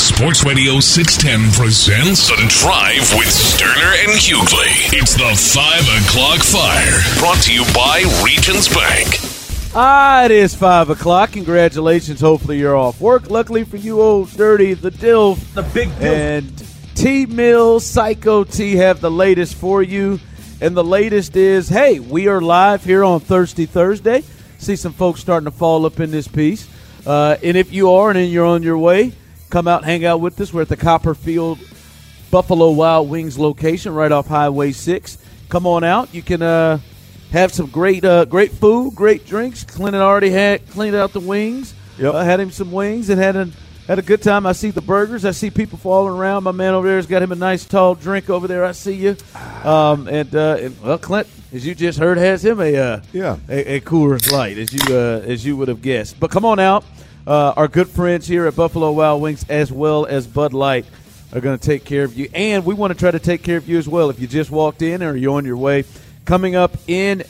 Sports Radio 610 presents The Drive with Stoerner and Hughley. It's the 5 o'clock fire. Brought to you by Regions Bank. Ah, it is 5 o'clock. Congratulations. Hopefully you're off work. Luckily for you, old dirty, the DILF. The big DILF. And T Mills, Psycho T have the latest for you. And the latest is hey, we are live here on Thirsty Thursday. See some folks starting to fall up in this piece. Uh, and if you are and you're on your way, come out hang out with us. We're at the Copperfield Buffalo Wild Wings location right off Highway 6. Come on out. You can uh, have some great uh, great food, great drinks. Clinton already had cleaned out the wings. Yep. Uh, had him some wings and had a, had a good time. I see the burgers. I see people falling around. My man over there has got him a nice tall drink over there. I see you. Um, and, uh, and well, Clint, as you just heard, has him a uh, Yeah. a, a Coors Light, as you uh, as you would have guessed. But come on out. Uh, our good friends here at Buffalo Wild Wings, as well as Bud Light, are going to take care of you. And we want to try to take care of you as well. If you just walked in or you're on your way, coming up in,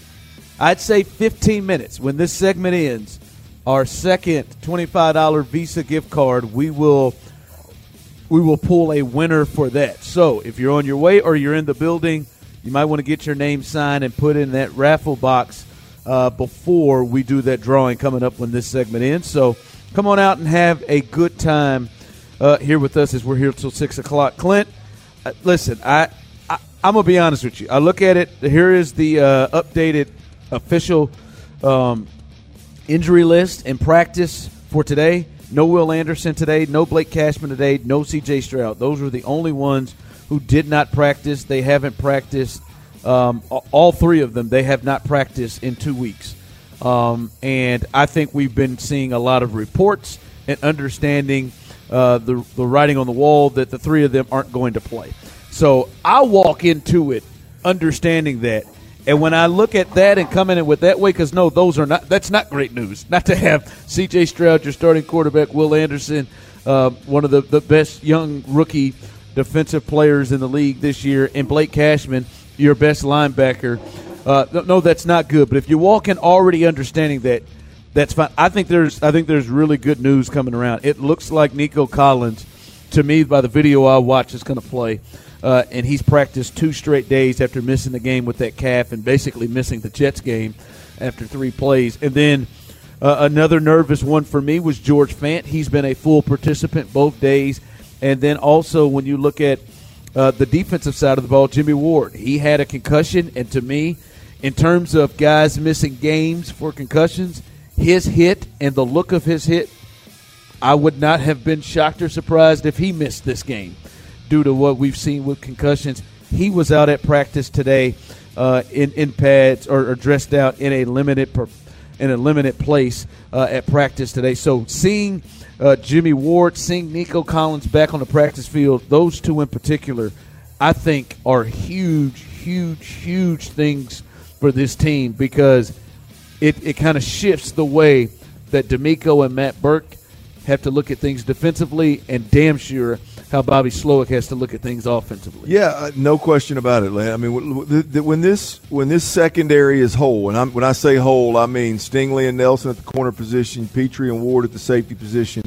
I'd say 15 minutes when this segment ends, our second $25 Visa gift card, we will we will pull a winner for that. So if you're on your way or you're in the building, you might want to get your name signed and put in that raffle box uh, before we do that drawing coming up when this segment ends. So come on out and have a good time uh, here with us as we're here till six o'clock. Clint, uh, listen, I, I I'm gonna be honest with you. I look at it. Here is the uh, updated official um, injury list and practice for today. No Will Anderson today. No Blake Cashman today. No C.J. Stroud. Those were the only ones who did not practice. They haven't practiced. Um, all three of them. They have not practiced in two weeks. Um, and I think we've been seeing a lot of reports and understanding uh, the the writing on the wall that the three of them aren't going to play. So I walk into it understanding that. And when I look at that and come in it with that way, because no, those are not. That's not great news. Not to have C.J. Stroud, your starting quarterback, Will Anderson, uh, one of the, the best young rookie defensive players in the league this year, and Blake Cashman, your best linebacker. Uh, no- that's not good. But if you walk in already understanding that, that's fine. I think there's I think there's really good news coming around. It looks like Nico Collins, to me, by the video I watched, is going to play. Uh, and he's practiced two straight days after missing the game with that calf and basically missing the Jets game after three plays. And then uh, another nervous one for me was George Fant. He's been a full participant both days. And then also when you look at uh, the defensive side of the ball, Jimmy Ward, he had a concussion. And to me, in terms of guys missing games for concussions, his hit and the look of his hit I would not have been shocked or surprised if he missed this game due to what we've seen with concussions. He was out at practice today uh, in, in pads or, or dressed out in a limited per, in a limited place uh, at practice today. So seeing uh, Jimmy Ward, seeing Nico Collins back on the practice field, those two in particular, I think are huge, huge, huge things for this team because it, it kind of shifts the way that DeMeco and Matt Burke have to look at things defensively, and damn sure how Bobby Slowik has to look at things offensively. Yeah, uh, no question about it. I mean, when this when this secondary is whole, and I'm, when I say whole, I mean Stingley and Nelson at the corner position, Pitre and Ward at the safety position,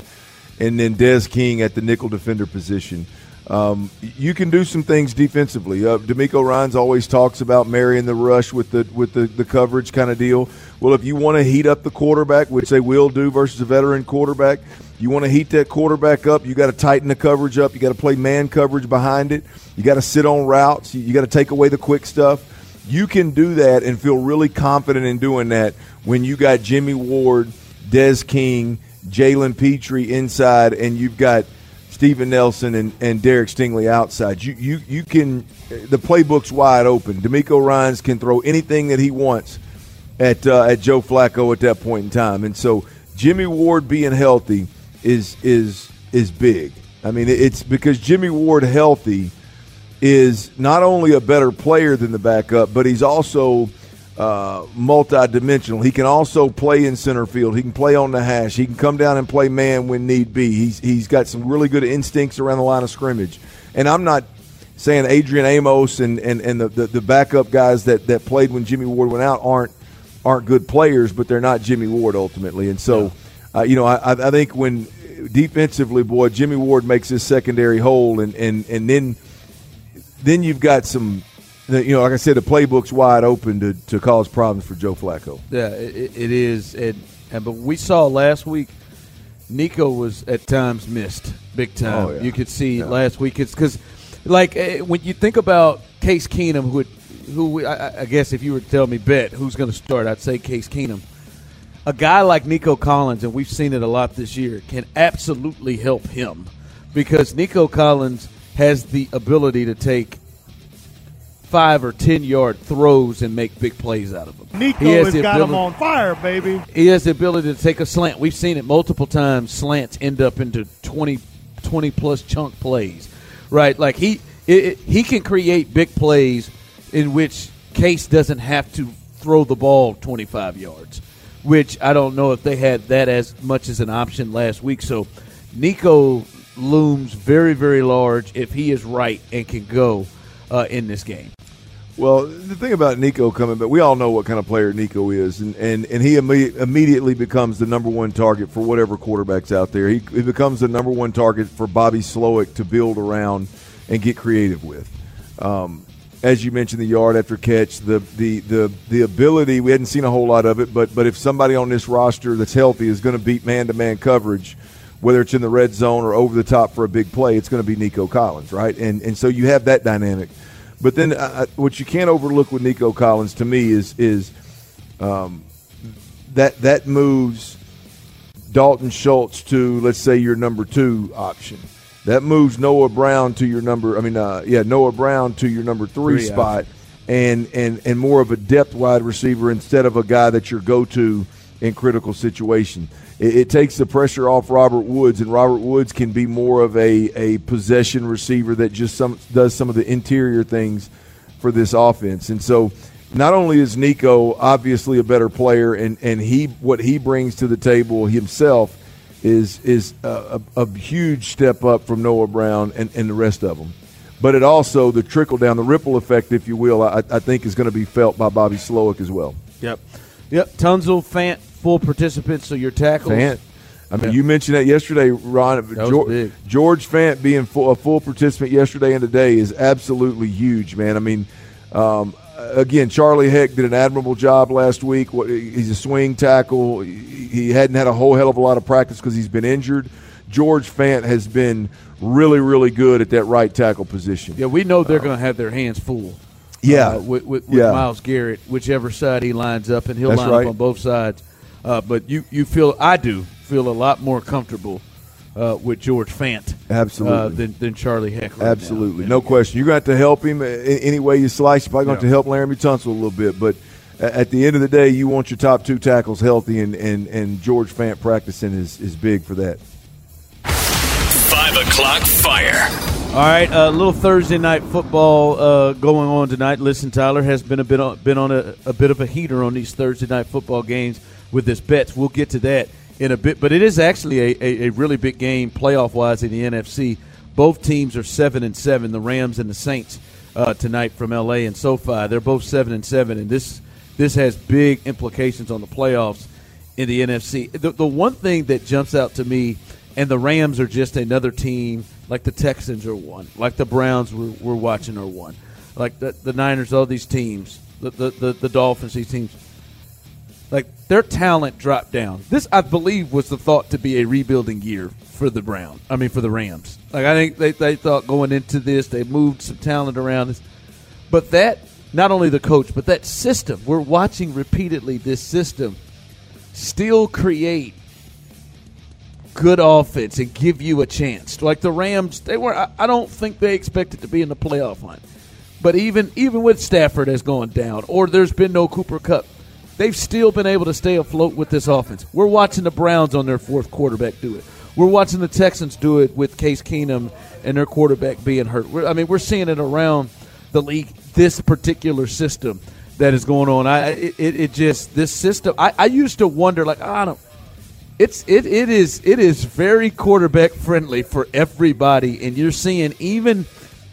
and then Des King at the nickel defender position. Um, you can do some things defensively. Uh, DeMeco Ryans always talks about marrying the rush with the with the, the coverage kind of deal. Well, if you want to heat up the quarterback, which they will do versus a veteran quarterback, you want to heat that quarterback up. You got to tighten the coverage up. You got to play man coverage behind it. You got to sit on routes. You got to take away the quick stuff. You can do that and feel really confident in doing that when you got Jimmy Ward, Des King, Jalen Pitre inside, and you've got Steven Nelson and, and Derek Stingley outside. You you you can the playbook's wide open. DeMeco Ryans can throw anything that he wants at uh, at Joe Flacco at that point in time, and so Jimmy Ward being healthy is is is big. I mean, it's because Jimmy Ward healthy is not only a better player than the backup, but he's also uh, multi-dimensional. He can also play in center field. He can play on the hash. He can come down and play man when need be. He's he's got some really good instincts around the line of scrimmage. And I'm not saying Adrian Amos and, and, and the, the, the backup guys that, that played when Jimmy Ward went out aren't aren't good players, but they're not Jimmy Ward ultimately. And so, uh, you know, I, I think when defensively, boy, Jimmy Ward makes his secondary whole, and, and, and then – then you've got some, you know, like I said, the playbook's wide open to, to cause problems for Joe Flacco. Yeah, it, it is. And, and but we saw last week, Nico was at times missed big time. Oh, yeah. You could see yeah. last week. It's because, like, eh, when you think about Case Keenum, who, who I, I guess if you were to tell me bet who's going to start, I'd say Case Keenum. A guy like Nico Collins, and we've seen it a lot this year, can absolutely help him because Nico Collins has the ability to take five or ten yard throws and make big plays out of them. Nico he has, has got ability, him on fire, baby. He has the ability to take a slant. We've seen it multiple times. Slants end up into 20, 20 plus chunk plays, right? Like he it, he can create big plays in which Case doesn't have to throw the ball twenty five yards, which I don't know if they had that as much as an option last week. So Nico looms very, very large if he is right and can go uh, in this game. Well, the thing about Nico coming back, we all know what kind of player Nico is, and, and, and he imme- immediately becomes the number one target for whatever quarterback's out there. He, he becomes the number one target for Bobby Slowik to build around and get creative with. Um, as you mentioned, the yard after catch, the, the the the ability. We hadn't seen a whole lot of it, but but if somebody on this roster that's healthy is going to beat man to man coverage, whether it's in the red zone or over the top for a big play, it's going to be Nico Collins, right? And and so you have that dynamic. But then uh, uh, what you can't overlook with Nico Collins to me is is um, that that moves Dalton Schultz to let's say your number two option. That moves Noah Brown to your number. I mean, uh, yeah, Noah Brown to your number three, three spot, and and and more of a depth wide receiver instead of a guy that your go to in critical situation it, it, takes the pressure off Robert Woods, and Robert Woods can be more of a, a possession receiver that just some, does some of the interior things for this offense. And so, not only is Nico obviously a better player, and, and he what he brings to the table himself is is a, a, a huge step up from Noah Brown and, and the rest of them. But it also the trickle down, the ripple effect, if you will, I, I think is going to be felt by Bobby Slowik as well. Yep, yep. Tunsil, Fant, full participants, so your tackles. Fant. I mean, yeah. you mentioned that yesterday, Ron. That George, George Fant being full, a full participant yesterday and today is absolutely huge, man. I mean, um, again, Charlie Heck did an admirable job last week. He's a swing tackle. He hadn't had a whole hell of a lot of practice because he's been injured. George Fant has been really, really good at that right tackle position. Yeah, we know they're uh, going to have their hands full. Yeah, uh, with, with, with yeah. Myles Garrett, whichever side he lines up, and he'll That's line right. up on both sides. Uh, but you, you feel I do feel a lot more comfortable uh, with George Fant, absolutely, uh, than, than Charlie Heck. Right absolutely, now. no question. You're going to have to help him any way you slice. You're probably going to have to help Laremy Tunsil a little bit, but at the end of the day, you want your top two tackles healthy, and, and, and George Fant practicing is, is big for that. Five o'clock fire. All right, a uh, little Thursday night football uh, going on tonight. Listen, Tyler has been a bit on, been on a, a bit of a heater on these Thursday night football games with this bets. We'll get to that in a bit, but it is actually a, a, a really big game playoff wise in the NFC. Both teams are seven and seven. The Rams and the Saints uh, tonight from LA and SoFi. They're both seven and seven, and this this has big implications on the playoffs in the NFC. The, the one thing that jumps out to me, and the Rams are just another team like the Texans are one, like the Browns we're, we're watching are one, like the the Niners, all these teams, the the, the, the Dolphins, these teams. Like their talent dropped down. This, I believe, was the thought to be a rebuilding year for the Brown. I mean, for the Rams. Like I think they, they thought going into this, they moved some talent around. But that, not only the coach, but that system. We're watching repeatedly this system still create good offense and give you a chance. Like the Rams, they were. I, I don't think they expected to be in the playoff line. But even even with Stafford has gone down, or there's been no Cooper Kupp, they've still been able to stay afloat with this offense. We're watching the Browns on their fourth quarterback do it. We're watching the Texans do it with Case Keenum and their quarterback being hurt. We're, I mean, we're seeing it around the league. This particular system that is going on, I it, it just this system. I, I used to wonder, like I don't. It's it, it is it is very quarterback friendly for everybody, and you're seeing even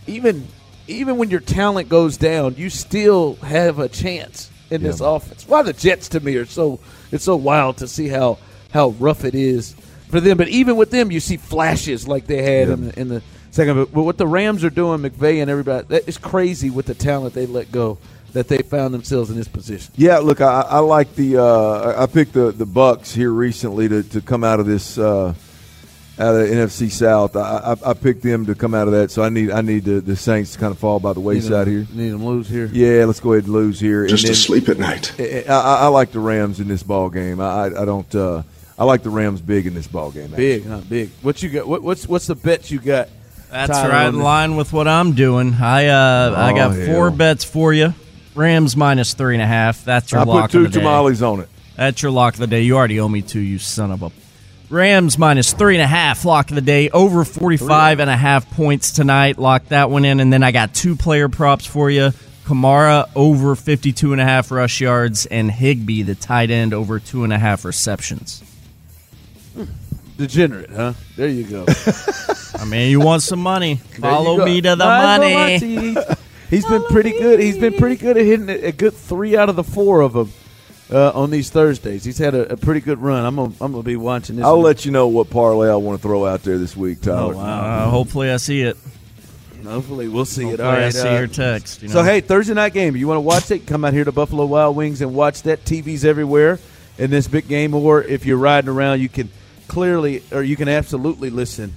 even even when your talent goes down, you still have a chance in this offense. Why the Jets to me are so it's so wild to see how how rough it is for them. But even with them, you see flashes like they had in, the, in the second. But, but what the Rams are doing, McVay and everybody, that is crazy with the talent they let go. That they found themselves in this position. Yeah, look, I, I like the. Uh, I picked the the Bucks here recently to, to come out of this uh, out of the NFC South. I, I, I, picked them to come out of that, so I need I need the, the Saints to kind of fall by the wayside need here. Need them lose here. Yeah, let's go ahead and lose here. Just then, to sleep at night. I, I, like the Rams in this ball game. I, I don't. Uh, I like the Rams big in this ball game. Actually. Big, huh? Big. What you got? What, what's what's the bet you got? That's right in line with what I'm doing. I uh, oh, I got hell. four bets for you. Rams minus three and a half. That's your I lock put two of the day. tamales on it. That's your lock of the day. You already owe me two, you son of a. Rams minus three and a half, lock of the day. Over 45 and a half points tonight. Lock that one in. And then I got two player props for you. Kamara over 52 and a half rush yards, and Higbee, the tight end, over two and a half receptions. Degenerate, huh? There you go. I mean, you want some money? Follow me to the money. He's been pretty good. He's been pretty good at hitting a good three out of the four of them uh, on these Thursdays. He's had a, a, pretty good run. I'm gonna, I'm gonna be watching this. I'll one. let you know what parlay I want to throw out there this week, Tyler. Oh, wow. Uh, hopefully, I see it. Hopefully, we'll see hopefully it. All right, I see uh, your text. You know? So, hey, Thursday night game. You want to watch it? Come out here to Buffalo Wild Wings and watch that. TV's everywhere in this big game. Or if you're riding around, you can clearly, or you can absolutely listen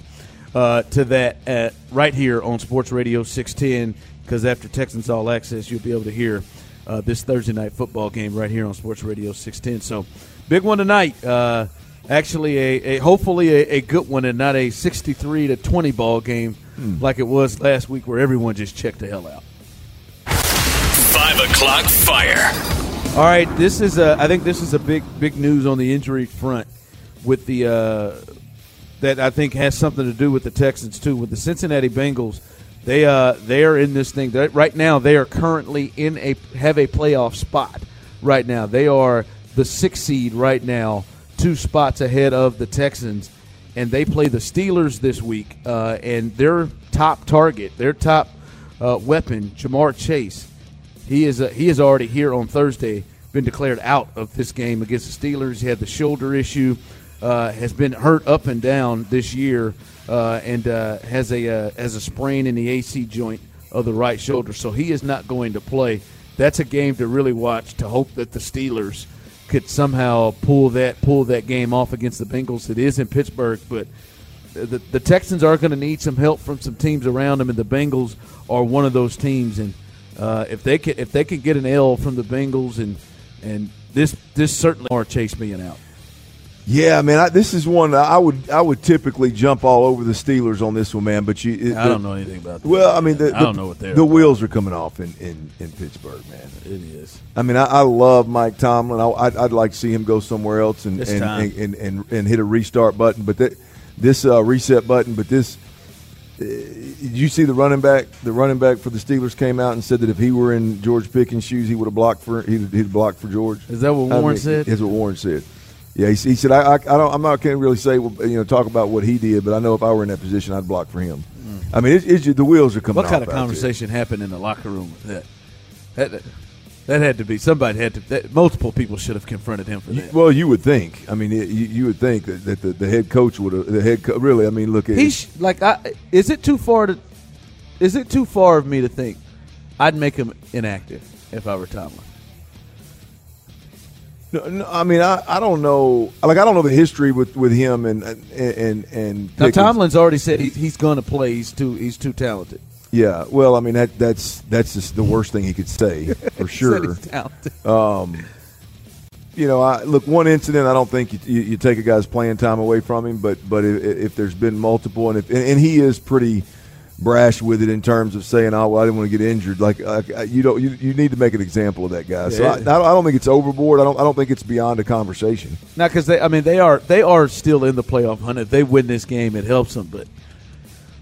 uh, to that at, right here on Sports Radio 610 because after Texans All Access, you'll be able to hear uh, this Thursday night football game right here on Sports Radio 610. So, big one tonight. Uh, actually, a, a hopefully a, a, good one and not a 63 to 20 ball game hmm. like it was last week where everyone just checked the hell out. Five o'clock fire. All right, this is a. I think this is a big big news on the injury front with the uh, that I think has something to do with the Texans too. With the Cincinnati Bengals, they uh they are in this thing right now. They are currently in a have a playoff spot right now. They are the sixth seed right now, two spots ahead of the Texans, and they play the Steelers this week. Uh, and their top target, their top uh, weapon, Ja'Marr Chase, he is uh, he is already here on Thursday. Been declared out of this game against the Steelers. He had the shoulder issue uh, has been hurt up and down this year uh, and uh, has a uh, has a sprain in the AC joint of the right shoulder, so he is not going to play. That's a game to really watch. To hope that the Steelers could somehow pull that pull that game off against the Bengals. It is in Pittsburgh, but the, the Texans are going to need some help from some teams around them, and the Bengals are one of those teams. And uh, if they can if they can get an L from the Bengals, and and this this certainly are Chase being out. Yeah, man, I, this is one I would I would typically jump all over the Steelers on this one, man. But you, it, I don't know anything about. That. Well, I mean, the, I don't know what they're. The about. wheels are coming off in, in, in Pittsburgh, man. It is. I mean, I, I love Mike Tomlin. I, would I'd like to see him go somewhere else and and, and, and, and, and hit a restart button. But that, this uh, reset button, but this. Uh, did you see the running back? The running back for the Steelers came out and said that if he were in George Pickens' shoes, he would have blocked for he'd, he'd blocked for George. Is that what Warren I mean, said? Is what Warren said. Yeah, he, he said, I, I, I, don't, I'm not can't really say, you know, talk about what he did, but I know if I were in that position, I'd block for him. Mm. I mean, it's, it's, the wheels are coming. What kind of conversation happened in the locker room with that? that, that That had to be somebody had to. That, multiple people should have confronted him for that. Well, you would think. I mean, you, you would think that, that the, the, head coach would have. The head co- really. I mean, look at. He's like, I, is it too far to? Is it too far of me to think I'd make him inactive if I were Tomlin? No, no, I mean, I, I don't know. Like, I don't know the history with, with him and and and. and now, Tomlin's already said he, he's going to play. He's too he's too talented. Yeah, well, I mean that that's that's just the worst thing he could say for sure. um, you know, I look one incident. I don't think you, you, you, take a guy's playing time away from him, but but if, if there's been multiple, and if and, and, he is pretty brash with it in terms of saying, "Oh, well, I didn't want to get injured." Like uh, you don't you, you need to make an example of that guy. So I, I, don't think it's overboard. I don't I don't think it's beyond a conversation. Now, because they, I mean, they are they are still in the playoff hunt. If they win this game, it helps them, but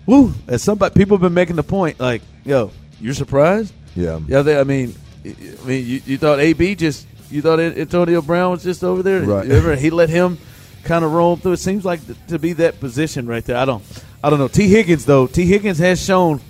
woo, as somebody people have been making the point, like, yo, you're surprised? Yeah, yeah. They, I mean, I mean, you, you thought AB just you thought Antonio Brown was just over there. Right. He let him kind of roll through. It seems like to be that position right there. I don't, I don't know. Tee Higgins though. Tee Higgins has shown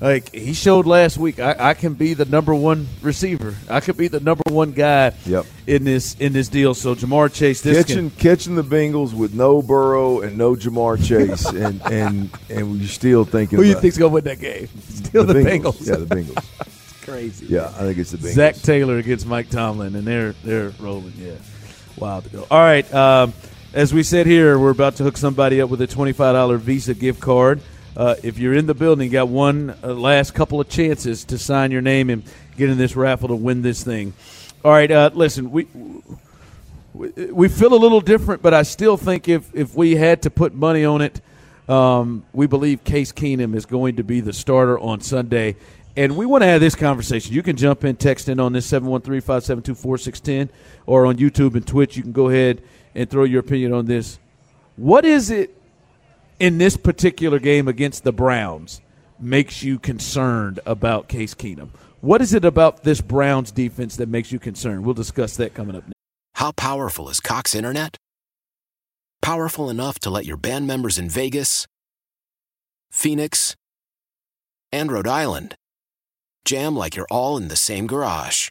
like he showed last week, I, I, can be the number one receiver. I could be the number one guy yep. in this in this deal. So Ja'Marr Chase, this catching can, catching the Bengals with no Burrow and no Jamar Chase, and and and you still thinking who you think's gonna win that game? Still the, the Bengals. Bengals. Yeah, the Bengals. crazy. Yeah, I think it's the Bengals. Zac Taylor against Mike Tomlin, and they're they're rolling. Yeah, wild to go. All right. Um, as we said here, we're about to hook somebody up with a twenty-five dollar Visa gift card. Uh, if you're in the building, got one uh, last couple of chances to sign your name and get in this raffle to win this thing. All right, uh, listen, we, we, we feel a little different, but I still think if if we had to put money on it, um, we believe Case Keenum is going to be the starter on Sunday. And we want to have this conversation. You can jump in, text in on this 713 572 4610, or on YouTube and Twitch. You can go ahead and throw your opinion on this. What is it in this particular game against the Browns makes you concerned about Case Keenum? What is it about this Browns defense that makes you concerned? We'll discuss that coming up. How powerful is Cox Internet? Powerful enough to let your band members in Vegas, Phoenix, and Rhode Island jam like you're all in the same garage.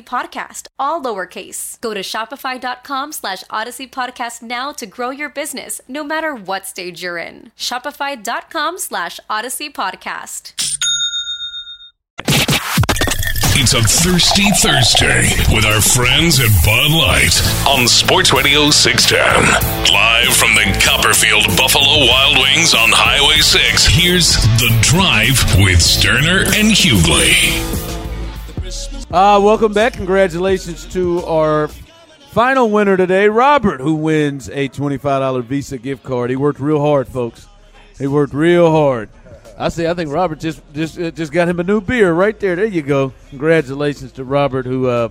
podcast, all lowercase. Go to shopify.com slash odyssey podcast now to grow your business, no matter what stage you're in. Shopify.com slash odyssey podcast. It's a Thirsty Thursday with our friends at Bud Light on Sports Radio 610. Live from the Copperfield Buffalo Wild Wings on Highway 6, here's The Drive with Stoerner and Hughley. Uh, welcome back. Congratulations to our final winner today, Robert, who wins a $25 Visa gift card. He worked real hard, folks. He worked real hard. I say, I think Robert just just uh, just got him a new beer right there. There you go. Congratulations to Robert, who uh,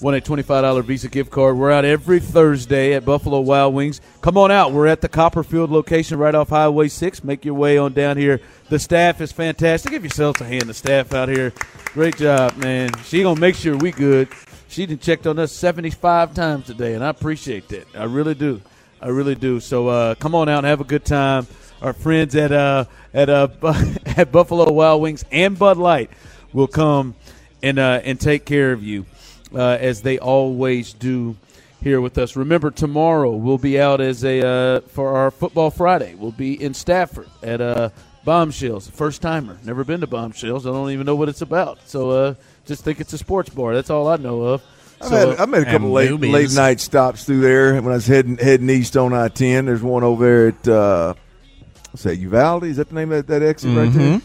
won a $25 Visa gift card. We're out every Thursday at Buffalo Wild Wings. Come on out. We're at the Copperfield location right off Highway 6. Make your way on down here. The staff is fantastic. Give yourselves a hand, the staff out here. Great job, man. She going to make sure we good. She done checked on us 75 times today, and I appreciate that. I really do. I really do. So uh, come on out and have a good time. Our friends at uh, at uh, at Buffalo Wild Wings and Bud Light will come and uh, and take care of you uh, as they always do here with us. Remember, tomorrow we'll be out as a uh, for our Football Friday. We'll be in Stafford at uh, Bombshells. First timer, never been to Bombshells. I don't even know what it's about. So uh, just think it's a sports bar. That's all I know of. I've, had, I've made a couple late movies. late night stops through there when I was heading heading east on I ten. There's one over there at uh, say Uvalde. Is that the name of that, that exit mm-hmm. right there?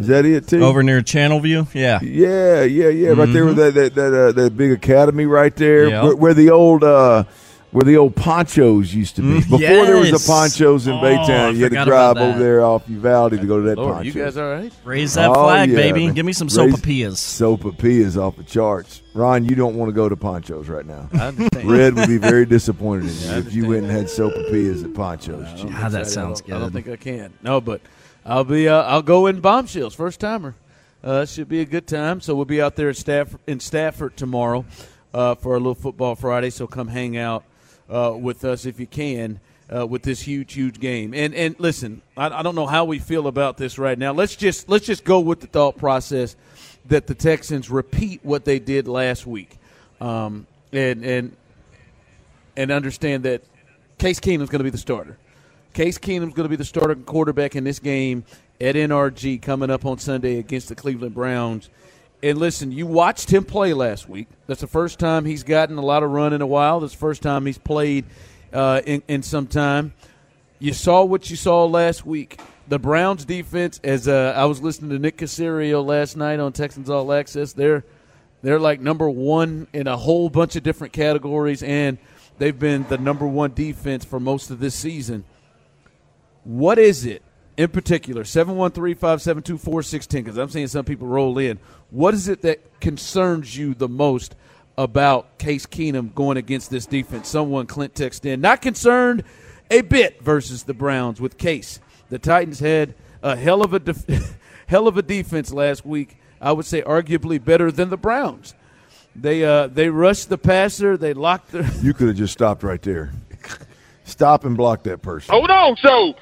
Is that it too? Over near Channelview? yeah, yeah, yeah, yeah. Mm-hmm. Right there with mm-hmm. that that that, uh, that big academy right there, yep. where, where, the old uh, where the old Pancho's used to be. Mm, Before yes. there was the Pancho's in oh, Baytown, you had to drive over there off Uvalde to go to that Lord, poncho. You guys all right? Raise that oh, flag, yeah, baby. Man. Give me some sopapillas. Sopapillas off the charts. Ron, you don't want to go to Pancho's right now. Red would be very disappointed in you if you went and had sopapillas at Pancho's. No, that sounds good. I don't think I can. No, but I'll be. Uh, I'll go in bombshells first timer. Uh, should be a good time. So we'll be out there in Stafford tomorrow uh, for a little football Friday. So come hang out uh, with us if you can. Uh, with this huge, huge game, and and listen, I, I, don't know how we feel about this right now. Let's just let's just go with the thought process that the Texans repeat what they did last week, um, and and and understand that Case Keenum's going to be the starter. Case Keenum's going to be the starting quarterback in this game at NRG coming up on Sunday against the Cleveland Browns. And listen, you watched him play last week. That's the first time he's gotten a lot of run in a while. That's the first time he's played uh, in, in some time. You saw what you saw last week. The Browns defense, as uh, I was listening to Nick Caserio last night on Texans All Access, they're they're like number one in a whole bunch of different categories, and they've been the number one defense for most of this season. What is it in particular, 713 572 4610, because I'm seeing some people roll in. What is it that concerns you the most about Case Keenum going against this defense? Someone, Clint, text in. Not concerned a bit versus the Browns with Case. The Titans had a hell of a def- hell of a defense last week. I would say arguably better than the Browns. They uh, they rushed the passer. They locked. The- you could have just stopped right there. Stop and block that person. Hold on, so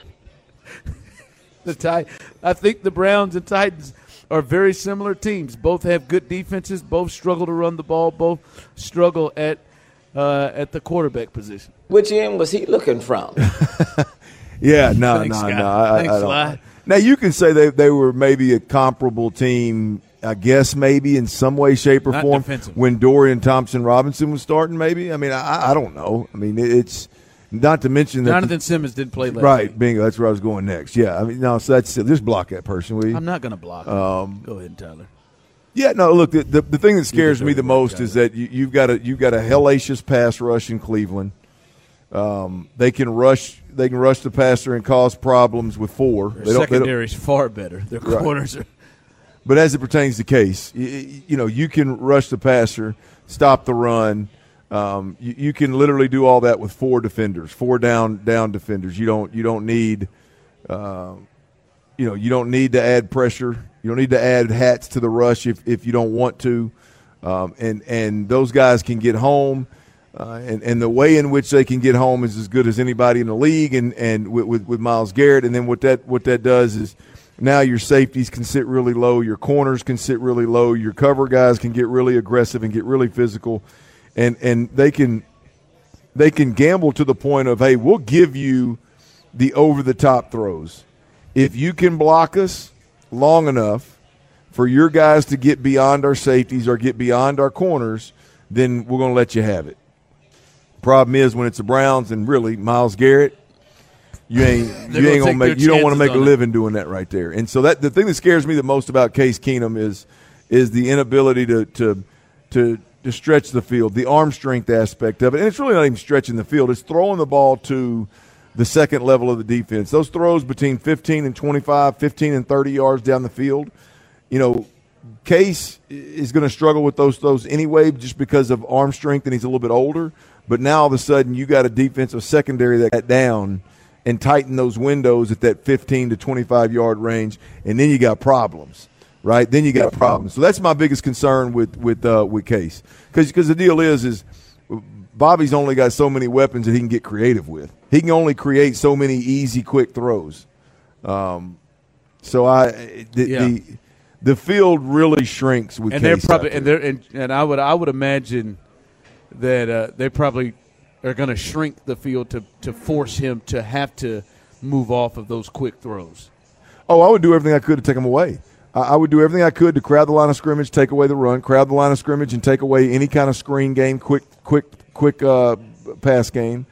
the Tit- I think the Browns and Titans are very similar teams. Both have good defenses. Both struggle to run the ball. Both struggle at uh, at the quarterback position. Which end was he looking from? yeah, no, Thanks, no, no. I, Thanks, I don't. Now you can say they they were maybe a comparable team. I guess maybe in some way, shape, or Not form when Dorian Thompson Robinson was starting. Maybe I mean I, I don't know. I mean it's not to mention that Jonathan Simmons did play last right. Week. Bingo. That's where I was going next. Yeah. I mean, no. So that's just block that person, you? I'm not going to block. Um, Go ahead, Tyler. Yeah. No. Look, the the, the thing that scares me the most is that you, have got a you've got a hellacious pass rush in Cleveland. Um, they can rush. They can rush the passer and cause problems with four. Their secondary is far better. Their right. corners are. But as it pertains to case, you, you know, you can rush the passer, stop the run um, you, you, can literally do all that with four defenders, four down down defenders. You don't you don't need, uh, you know, you don't need to add pressure. You don't need to add hats to the rush if, if you don't want to, um, and and those guys can get home. Uh, and, and the way in which they can get home is as good as anybody in the league, and, and with, with, with Myles Garrett. And then what that what that does is now your safeties can sit really low, your corners can sit really low, your cover guys can get really aggressive and get really physical and and they can they can gamble to the point of hey, we'll give you the over the top throws if you can block us long enough for your guys to get beyond our safeties or get beyond our corners, then we're going to let you have it. Problem is when it's the Browns and really Myles Garrett, you ain't you ain't gonna make you don't want to make a living it. doing that right there. And so that the thing that scares me the most about Case Keenum is is the inability to to to to stretch the field, the arm strength aspect of it, and it's really not even stretching the field; it's throwing the ball to the second level of the defense. Those throws between 15 and 25, 15 and 30 yards down the field, you know, Case is going to struggle with those throws anyway, just because of arm strength, and he's a little bit older. But now all of a sudden, you got a defensive secondary that got down and tighten those windows at that 15 to 25 yard range, and then you got problems, right? Then you got problems. So that's my biggest concern with with uh, with Case, because the deal is is Bobby's only got so many weapons that he can get creative with. He can only create so many easy, quick throws. Um, so I the, yeah. the, the field really shrinks with and Case they're probably and they're and, and I would I would imagine that uh, they probably are going to shrink the field to, to force him to have to move off of those quick throws. Oh, I would do everything I could to take him away. I would do everything I could to crowd the line of scrimmage, take away the run, crowd the line of scrimmage, and take away any kind of screen game, quick, quick, quick uh, pass game.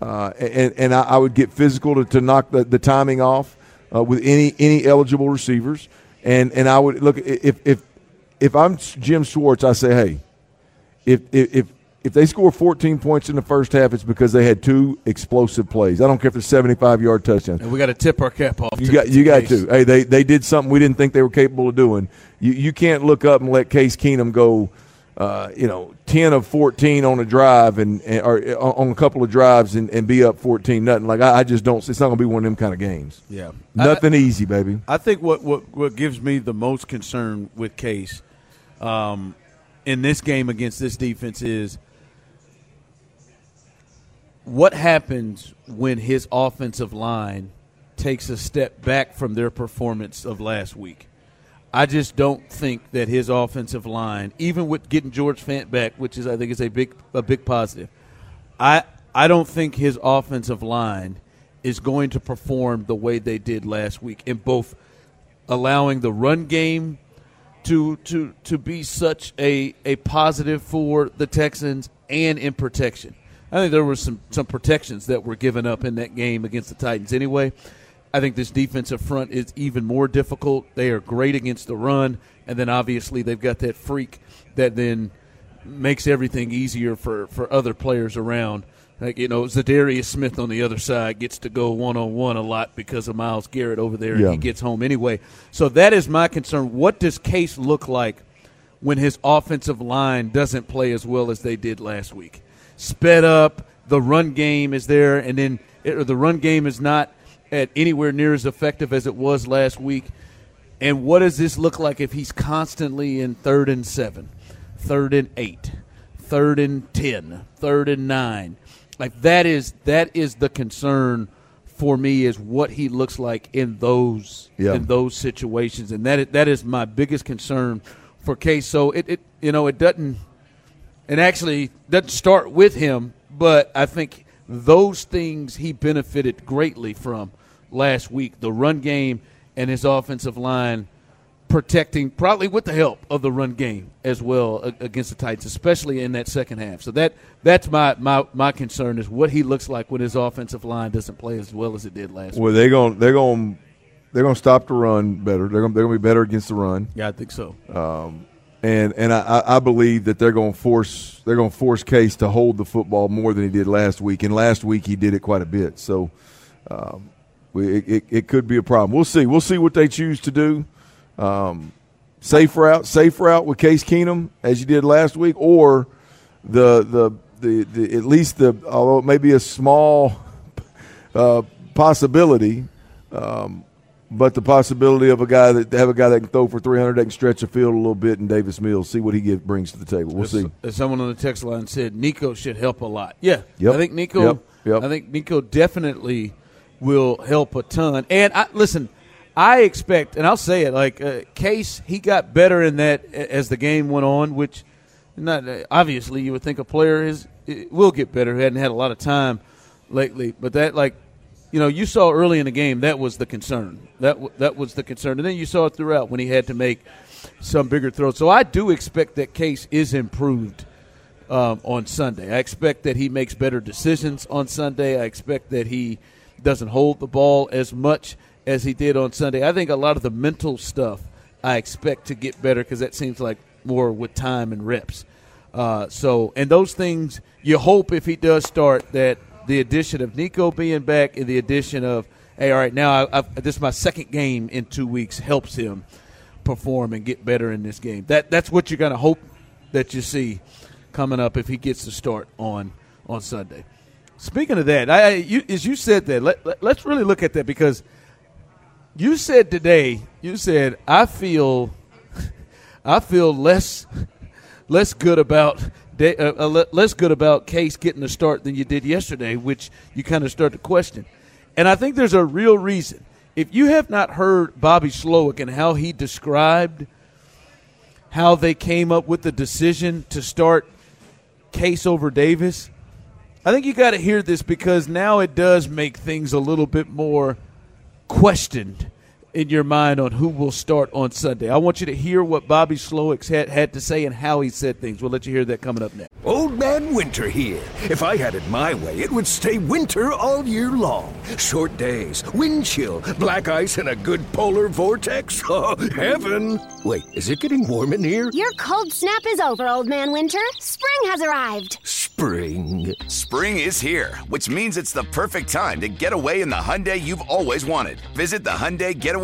Uh, and and I, would get physical to, to knock the, the timing off uh, with any any eligible receivers. And and I would look if if if I'm Jim Schwartz, I say, hey, if if they score 14 points in the first half, it's because they had two explosive plays. I don't care if it's 75 yard touchdowns. And we got to tip our cap off. You got you got to. Hey, they they did something we didn't think they were capable of doing. You you can't look up and let Case Keenum go. Uh, you know, 10 of 14 on a drive and, and or uh, on a couple of drives and, and be up 14 nothing. Like I, I just don't. It's not going to be one of them kind of games. Yeah, nothing I, easy, baby. I think what, what what gives me the most concern with Case, um, in this game against this defense is what happens when his offensive line takes a step back from their performance of last week? I just don't think that his offensive line, even with getting George Fant back, which is I think is a big a big positive, I I don't think his offensive line is going to perform the way they did last week in both allowing the run game to to to be such a, a positive for the Texans and in protection. I think there were some some protections that were given up in that game against the Titans anyway. I think this defensive front is even more difficult. They are great against the run, and then obviously they've got that freak that then makes everything easier for, for other players around. Like you know, Za'Darius Smith on the other side gets to go one on one a lot because of Myles Garrett over there, yeah. and he gets home anyway. So that is my concern. What does Case look like when his offensive line doesn't play as well as they did last week? Sped up. The run game is there, and then it, the run game is not at anywhere near as effective as it was last week. And what does this look like if he's constantly in third and seven, third and eight, third and ten, third and nine? Like that is that is the concern for me is what he looks like in those yeah. in those situations, and that that is my biggest concern for Case. So it, it you know it doesn't and actually doesn't start with him, but I think those things he benefited greatly from last week the run game and his offensive line protecting, probably with the help of the run game as well against the Titans, especially in that second half. So that that's my, my, my concern is what he looks like when his offensive line doesn't play as well as it did last well, week. Well, they're going they're going they're going to stop the run better. They're going they're going to be better against the run. Yeah, I think so. Um, and and I, I believe that they're going to force they're going to force Case to hold the football more than he did last week. And last week he did it quite a bit. So um, we, it, it could be a problem. We'll see. We'll see what they choose to do. Um, safe route, safe route with Case Keenum as you did last week, or the the the, the at least the although it may be a small uh, possibility. Um, but the possibility of a guy that have a guy that can throw for 300 that can stretch the field a little bit and Davis Mills, see what he brings to the table. We'll as, see. As someone on the text line said, Nico should help a lot. Yeah, yep. I think Nico. Yep. Yep. I think Nico definitely will help a ton. And I, listen, I expect, and I'll say it like uh, Case, he got better in that as the game went on. Which, not obviously, you would think a player is will get better. who hadn't had a lot of time lately, but that like you know, you saw early in the game that was the concern. That w- that was the concern, and then you saw it throughout when he had to make some bigger throws. So I do expect that Case is improved um, on Sunday. I expect that he makes better decisions on Sunday. I expect that he doesn't hold the ball as much as he did on Sunday. I think a lot of the mental stuff I expect to get better because that seems like more with time and reps. Uh, so, and those things you hope if he does start that the addition of Nico being back and the addition of hey, all right, now I, this is my second game in two weeks helps him perform and get better in this game. That that's what you're going to hope that you see coming up if he gets to start on on Sunday. Speaking of that, I, you, as you said that, let, let, let's really look at that because you said today, you said I feel, I feel less, less good about uh, uh less good about Case getting a start than you did yesterday, which you kind of start to question. And I think there's a real reason. If you have not heard Bobby Slowik and how he described how they came up with the decision to start Case over Davis, I think you got to hear this because now it does make things a little bit more questioned in your mind on who will start on Sunday. I want you to hear what Bobby Slowik had, had to say and how he said things. We'll let you hear that coming up next. Old Man Winter here. If I had it my way, it would stay winter all year long. Short days, wind chill, black ice, and a good polar vortex. Oh, heaven! Wait, is it getting warm in here? Your cold snap is over, Old Man Winter. Spring has arrived. Spring. Spring is here, which means it's the perfect time to get away in the Hyundai you've always wanted. Visit the Hyundai Getaway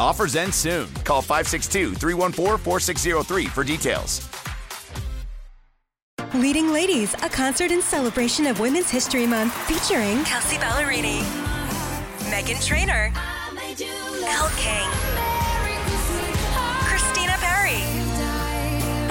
Offers end soon. Call 562 314 4603 for details. Leading Ladies, a concert in celebration of Women's History Month featuring Kelsea Ballerini, Meghan Trainor, Elle King,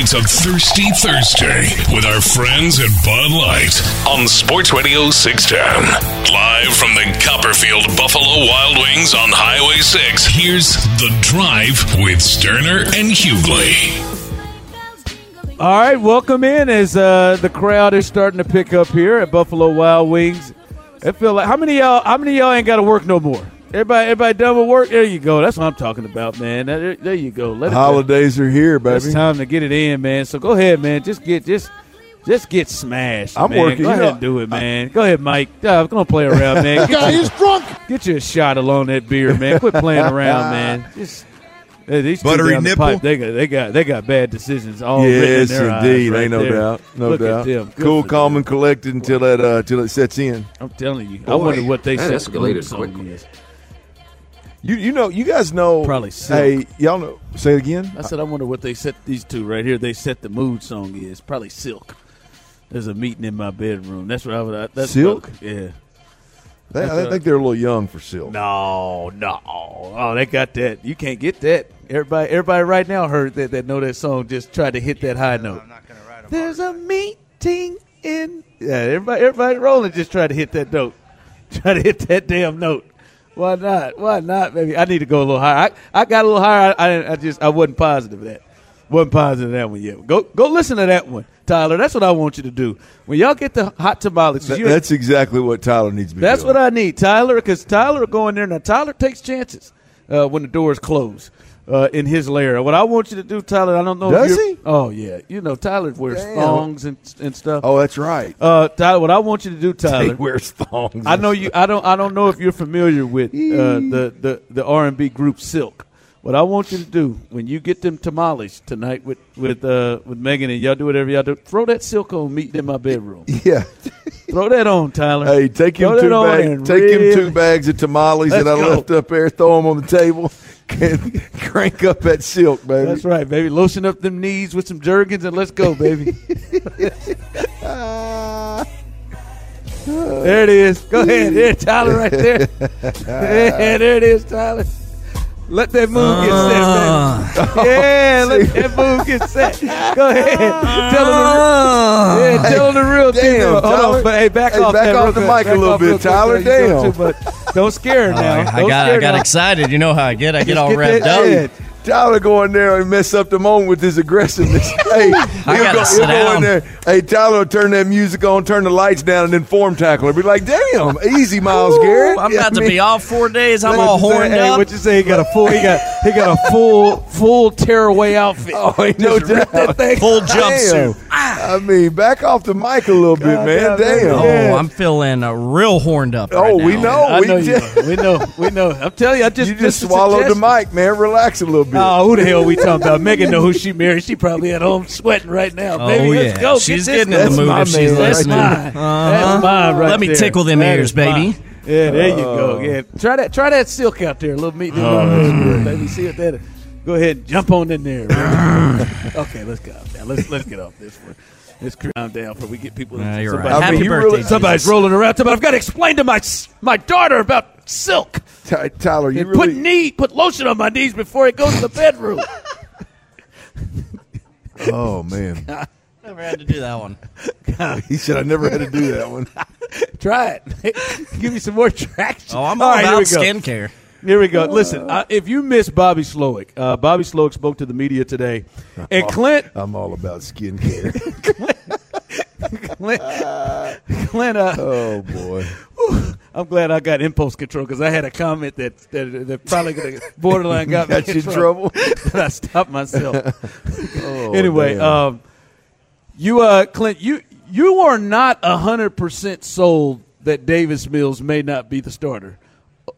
It's a Thirsty Thursday with our friends at Bud Light on Sports Radio 610. Live from the Copperfield Buffalo Wild Wings on Highway 6, here's The Drive with Stoerner and Hughley. All right, welcome in as uh, the crowd is starting to pick up here at Buffalo Wild Wings. I feel like how many y'all? How many y'all ain't got to work no more? Everybody, everybody done with work. There you go. That's what I'm talking about, man. There, there you go. Let Holidays are here, baby. It's time to get it in, man. So go ahead, man. Just get just just get smashed. I'm man. working. Go ahead know, and do it, man. go ahead, Mike. Uh, gonna play around, man. Get guy is drunk. Get you a shot along that beer, man. Quit playing around, man. Just. Hey, these Buttery the nipple. Pipe, they got they got they got bad decisions all yes, written in their indeed, eyes right ain't no there. doubt, no Look doubt. At them. Good Cool, for calm, them. and collected until that uh, till it sets in. I'm telling you. I wonder what they that said. escalated quickly. is. You you know you guys know Probably silk. Hey, y'all know. Say it again. I said, I wonder what they set these two right here. They set the mood song is probably Silk. There's a meeting in my bedroom. That's what I would. That's Silk? What, yeah. They, That's I a- think they're a little young for silk. No, no. Oh, they got that. You can't get that. Everybody, everybody right now heard that. That know that song. Just tried to hit that high note. There's a meeting in. Yeah, everybody, everybody rolling. Just try to hit that note. Try to hit that damn note. Why not? Why not, baby? I need to go a little higher. I, I got a little higher. I, I, I just I wasn't positive of that. Wasn't positive of that one yet. Go go listen to that one, Tyler. That's what I want you to do. When y'all get the hot tamales, Th- that's exactly what Tyler needs to be. that's doing. what I need, Tyler, because Tyler will go in there. Now, Tyler takes chances uh, when the doors close uh, in his lair. What I want you to do, Tyler, I don't know. if Does you're- he? Oh, yeah. You know, Tyler wears Damn. thongs and, and stuff. Oh, that's right. Uh, Tyler, what I want you to do, He Tyler. wears thongs. I know you. I don't. I don't know if you're familiar with uh, the the the R and B group Silk. What I want you to do when you get them tamales tonight with with uh, with Megan and y'all do whatever y'all do, throw that silk on meeting in my bedroom. Yeah. throw that on, Tyler. Hey, take him two bags. Take him two bags of tamales that I go. left up there. Throw them on the table. And Crank up that silk, baby. That's right, baby. Lotion up them knees with some Jergens and let's go, baby. there it is. Go ahead. There, Tyler, right there. yeah, there it is, Tyler. Let that move get set. baby. Uh. yeah, oh, let that move get set. Go ahead. tell him the, uh. yeah, tell him the real Damn, thing. Hold Tyler. on, but hey, back Hey, off back that off real the mic a little bit. Tyler. Damn. Don't scare her Oh, now. I, I got, I got now. excited. You know how I get. I get Just all get revved up. head. Tyler go in there and mess up the moment with his aggressiveness. hey, he'll gotta go, he'll go in there. Hey, Tyler will turn that music on, turn the lights down, and then form tackle. Be like, damn, easy, Myles Garrett. I'm Yeah, about I to mean, be off four days. I'm all you say? horned hey, up. What you say? He got a full. He got. He got a full, full tearaway outfit. Oh, no doubt. that thing. Full Damn. Jumpsuit. I mean, back off the mic a little bit, God man. damn, Damn. man. Oh, I'm feeling uh, real horned up. Oh, right we now. know. I we know you. just. We know. We know. I'm telling you. I just you just just swallowed the mic, man. Relax a little bit. Oh, who the hell are we talking about? Megan know who she married. She probably at home sweating right now. Oh, Baby, let's yeah. go. She's Get getting in the That's mood my if she's man. That's listening. mine. Uh-huh. That's mine right Let me there. tickle them That ears, baby. Yeah, there you go. Oh. Yeah, try that. Try that silk out there. A little meat. Oh, Baby, see what that is. Go ahead, and jump on in there. okay, let's go. Now let's let's get off this one. Let's calm down before we get people. Nah, you're somebody- right. I mean, you birthday, really- Jesus. Somebody's rolling around. But I've got to explain to my my daughter about silk. Ty- Tyler, you And put knee, put lotion on my knees before it goes to the bedroom. Oh man, Never had to do that one. he said I never had to do that one. Try it. Give me some more traction. Oh, I'm all, right, about here we go. skincare. Here we go. Listen, uh, if you miss Bobby Slowik, uh, Bobby Slowik spoke to the media today, and Clint, I'm all about skincare. Clint, Clint uh, oh boy. I'm glad I got impulse control because I had a comment that that, that probably gonna borderline got, Got me in trouble? but I stopped myself. Oh, anyway, um, you, uh, Clint, you you are not hundred percent sold that Davis Mills may not be the starter,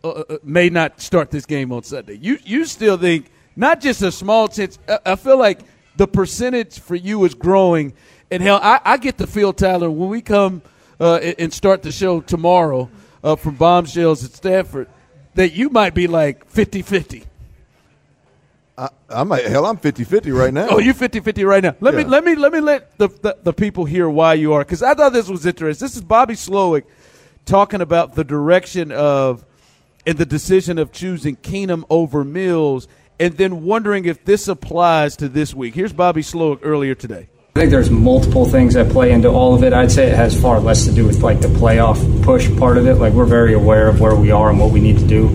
uh, uh, may not start this game on Sunday. You you still think not just a small chance. I, I feel like the percentage for you is growing, and hell, I, I get the feel, Tyler, when we come uh, and, start the show tomorrow uh, from Bombshells at Stafford, that you might be like 50-50. I, I might, hell, I'm 50-50 right now. Oh, you 50-50 right now. Let me let me let me let the the, the people hear why you are because I thought this was interesting. This is Bobby Slowik talking about the direction of and the decision of choosing Keenum over Mills, and then wondering if this applies to this week. Here's Bobby Slowik earlier today. I think there's multiple things that play into all of it. I'd say it has far less to do with like the playoff push part of it. Like we're very aware of where we are and what we need to do.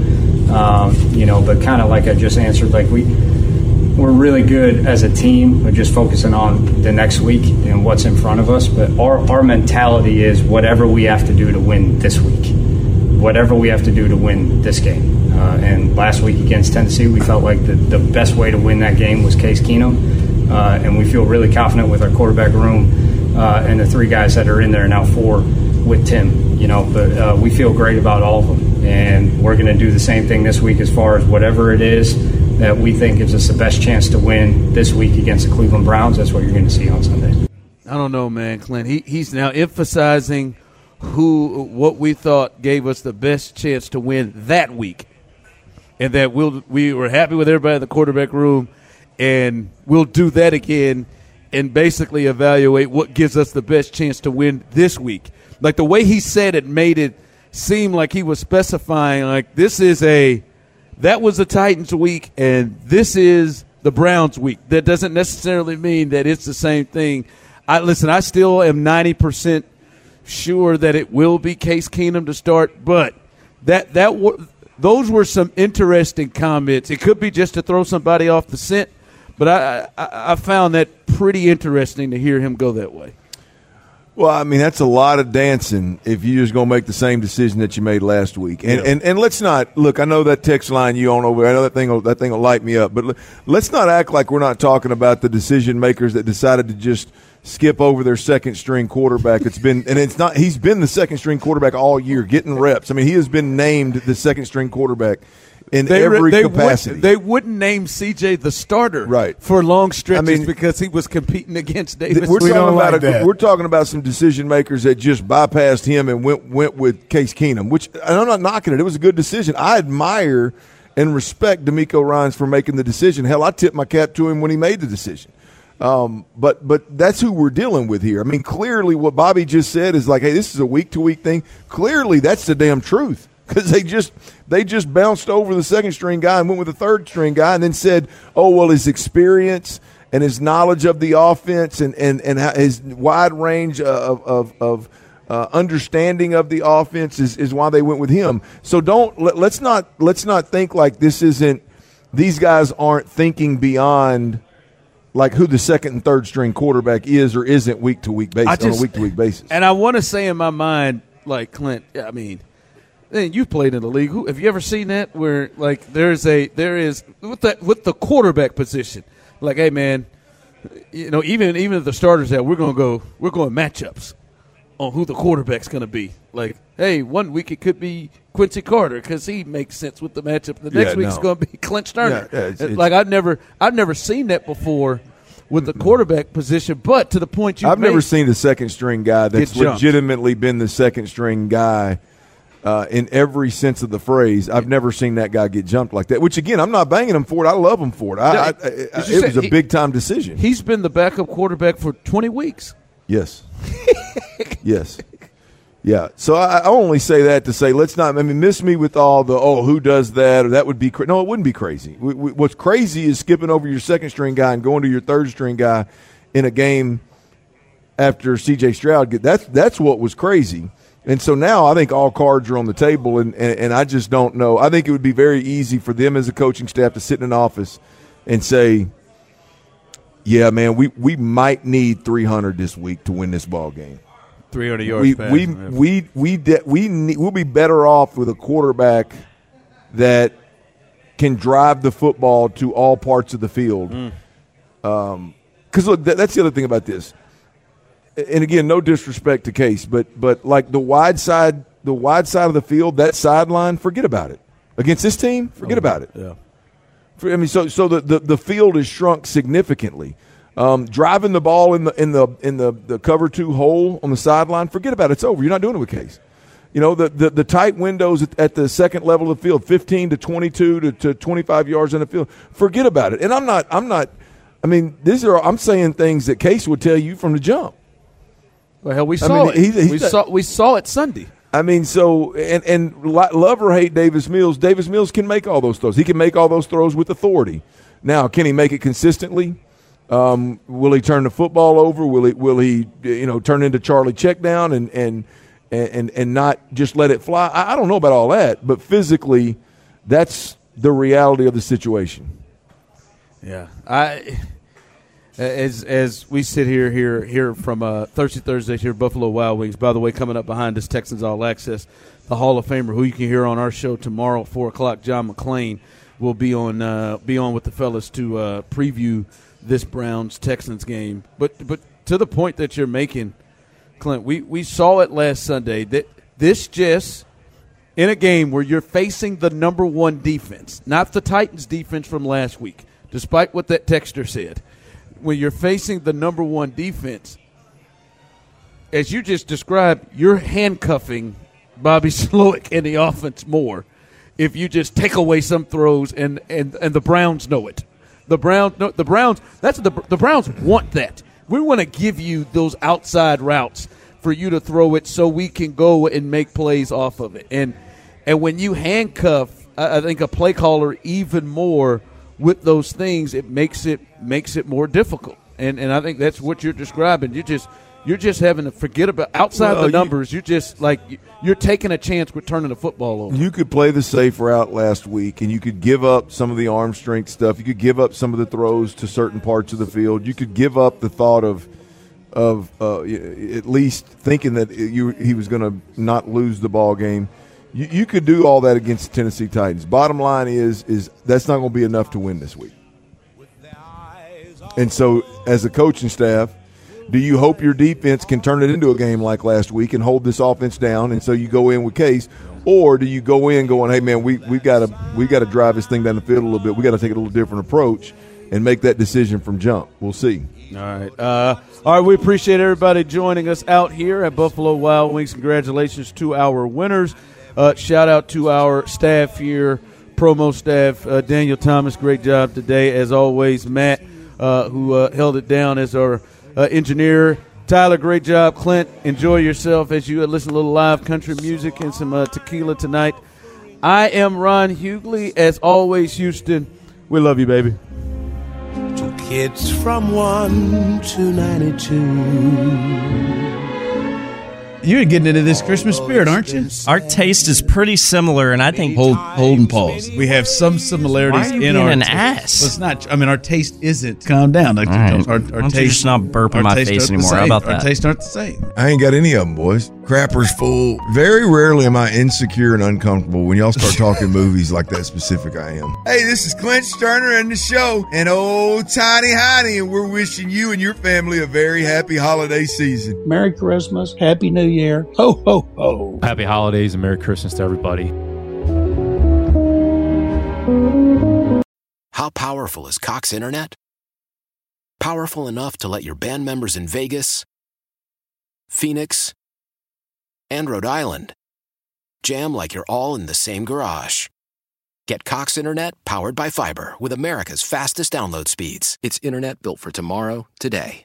Um, you know, but kind of like I just answered, like we we're really good as a team. We're just focusing on the next week and what's in front of us. But our our mentality is whatever we have to do to win this week, whatever we have to do to win this game. Uh, and last week against Tennessee, we felt like the, the best way to win that game was Case Keenum, uh, and we feel really confident with our quarterback room uh, and the three guys that are in there now, four with Tim. You know, but uh, we feel great about all of them, and we're going to do the same thing this week as far as whatever it is that we think gives us the best chance to win this week against the Cleveland Browns. That's what you're going to see on Sunday. I don't know, man, Clint. He he's now emphasizing who what we thought gave us the best chance to win that week, and that we'll we were happy with everybody in the quarterback room, and we'll do that again, and basically evaluate what gives us the best chance to win this week. Like the way he said it made it seem like he was specifying like this is a that was the Titans week and this is the Browns week. That doesn't necessarily mean that it's the same thing. I listen, I still am 90% sure that it will be Case Keenum to start, but that that w- those were some interesting comments. It could be just to throw somebody off the scent, but I I, I found that pretty interesting to hear him go that way. Well, I mean, that's a lot of dancing if you're just going to make the same decision that you made last week. And, Yeah. and and let's not look. I know that text line you on over. I know that thing. Will, that thing will light me up. But let's not act like we're not talking about the decision makers that decided to just skip over their second string quarterback. It's been and it's not. He's been the second string quarterback all year, getting reps. I mean, he has been named the second string quarterback in They, every they capacity. Would, they wouldn't name CJ the starter Right. for long stretches I mean- because he was competing against Davis. we're We talking like a, that. we're talking about some decision makers that just bypassed him and went went with Case Keenum, which and I'm not knocking it. It was a good decision. I admire and respect DeMeco Ryans for making the decision. Hell, I tipped my cap to him when he made the decision. Um, but but that's who we're dealing with here. I mean, clearly what Bobby just said is like, hey, this is a week to week thing. Clearly, that's the damn truth. because they just they just bounced over the second string guy and went with the third string guy and then said, "Oh well, his experience and his knowledge of the offense and and and his wide range of of, of uh, understanding of the offense is, is why they went with him. So don't let, let's not let's not think like this isn't these guys aren't thinking beyond like who the second and third string quarterback is or isn't week to week basis just, on a week to week basis. And I want to say in my mind, like Clint, I mean, man, you've played in the league. Have you ever seen that where like there's a there is with that with the quarterback position, like hey man, you know even even if the starters that we're gonna go we're going matchups on who the quarterback's going to be. Like, hey, one week it could be Quincy Carter because he makes sense with the matchup. The next yeah, week no. it's going to be Clint Stoerner. Yeah, it's, it's, like I've never, I've never seen that before with the quarterback position. But to the point you, I've made, never seen the second string guy that's legitimately been the second string guy. Uh, in every sense of the phrase, I've never seen that guy get jumped like that. Which again, I'm not banging him for it. I love him for it. I, I, I, it was a big time decision. He's been the backup quarterback for 20 weeks. Yes. yes. Yeah. So I, I, only say that to say let's not. I mean, miss me with all the oh who does that or that would be cra-. no it wouldn't be crazy. We, we, what's crazy is skipping over your second string guy and going to your third string guy in a game after C.J. Stroud that's that's what was crazy. And so now I think all cards are on the table, and, and, and I just don't know. I think it would be very easy for them as a coaching staff to sit in an office and say, yeah, man, we, we might need 300 this week to win this ball game. 300 yards. We we we we de- we need, we'll be better off with a quarterback that can drive the football to all parts of the field. Because mm. um, look, that, that's the other thing about this. And again, no disrespect to Case, but but like the wide side, the wide side of the field, that sideline, forget about it. Against this team, forget oh, about it. Yeah. I mean, so so the, the, the field has shrunk significantly. Um, driving the ball in the in the in the, the cover two hole on the sideline, forget about it. It's over. You're not doing it with Case. You know the, the, the tight windows at, at, the second level of the field, 15 to 22 to, to 25 yards in the field. Forget about it. And I'm not I'm not. I mean, these are I'm saying things that Case would tell you from the jump. Well, hell, we saw I mean, it. He, we saw we saw it Sunday. I mean, so and and love or hate Davis Mills, Davis Mills can make all those throws. He can make all those throws with authority. Now, can he make it consistently? Um, will he turn the football over? Will he will he you know turn into Charlie checkdown and and and and not just let it fly? I, I don't know about all that, but physically, that's the reality of the situation. Yeah, I as as we sit here here here from uh, Thursday Thursday here Buffalo Wild Wings. By the way, coming up behind us, Texans All Access, the Hall of Famer who you can hear on our show tomorrow four o'clock. John McClain will be on uh, be on with the fellas to uh, preview this Browns Texans game. But but to the point that you're making, Clint, we we saw it last Sunday that this just in a game where you're facing the number one defense, not the Titans defense from last week, despite what that texter said when you're facing the number one defense, as you just described, you're handcuffing Bobby Slowik and the offense more if you just take away some throws and, and, and the Browns know it. The Browns no, the Browns that's the the Browns want that. We want to give you those outside routes for you to throw it so we can go and make plays off of it. And and when you handcuff I, I think a play caller even more – with those things, it makes it makes it more difficult. And and I think that's what you're describing. You just you're just having to forget about outside well, the numbers. You, are just like you're taking a chance with turning the football over. You could play the safe route last week, and you could give up some of the arm strength stuff. You could give up some of the throws to certain parts of the field. You could give up the thought of of uh, at least thinking that you, he was going to not lose the ball game. You, you could do all that against the Tennessee Titans. Bottom line is is that's not going to be enough to win this week. And so, as a coaching staff, do you hope your defense can turn it into a game like last week and hold this offense down? And so you go in with Case, or do you go in going, "Hey, man, we we got to we got to drive this thing down the field a little bit. We got to take a little different approach and make that decision from jump." We'll see. All right, uh, all right. We appreciate everybody joining us out here at Buffalo Wild Wings. Congratulations to our winners. Uh, shout out to our staff here, promo staff. Uh, Daniel Thomas, great job today, as always. Matt, uh, who uh, held it down as our uh, engineer. Tyler, great job. Clint, enjoy yourself as you listen to a little live country music and some uh, tequila tonight. I am Ron Hughley. As always, Houston, we love you, baby. Two kids from 1 to 92. You're getting into this oh, Christmas oh, spirit, aren't you? Our taste is pretty similar, and I think hold hold and pause. We have some similarities Why are you in being our an taste. ass? Well, it's not. I mean, our taste isn't. Calm down. Like, All right. Our, Why our don't you taste. just not burp in our my tastes face aren't the anymore? How same. about Our that? tastes aren't the same. I ain't got any of them, boys. Crapper's full. Very rarely am I insecure and uncomfortable when y'all start talking movies like that specific I am. Hey, this is Clint Stoerner and the show, and old Tiny Heiny, and we're wishing you and your family a very happy holiday season. Merry Christmas, Happy New Year, ho ho ho. Happy holidays and Merry Christmas to everybody. How powerful is Cox Internet? Powerful enough to let your band members in Vegas, Phoenix, and Rhode Island jam like you're all in the same garage. Get Cox Internet powered by fiber with America's fastest download speeds. It's internet built for tomorrow, today.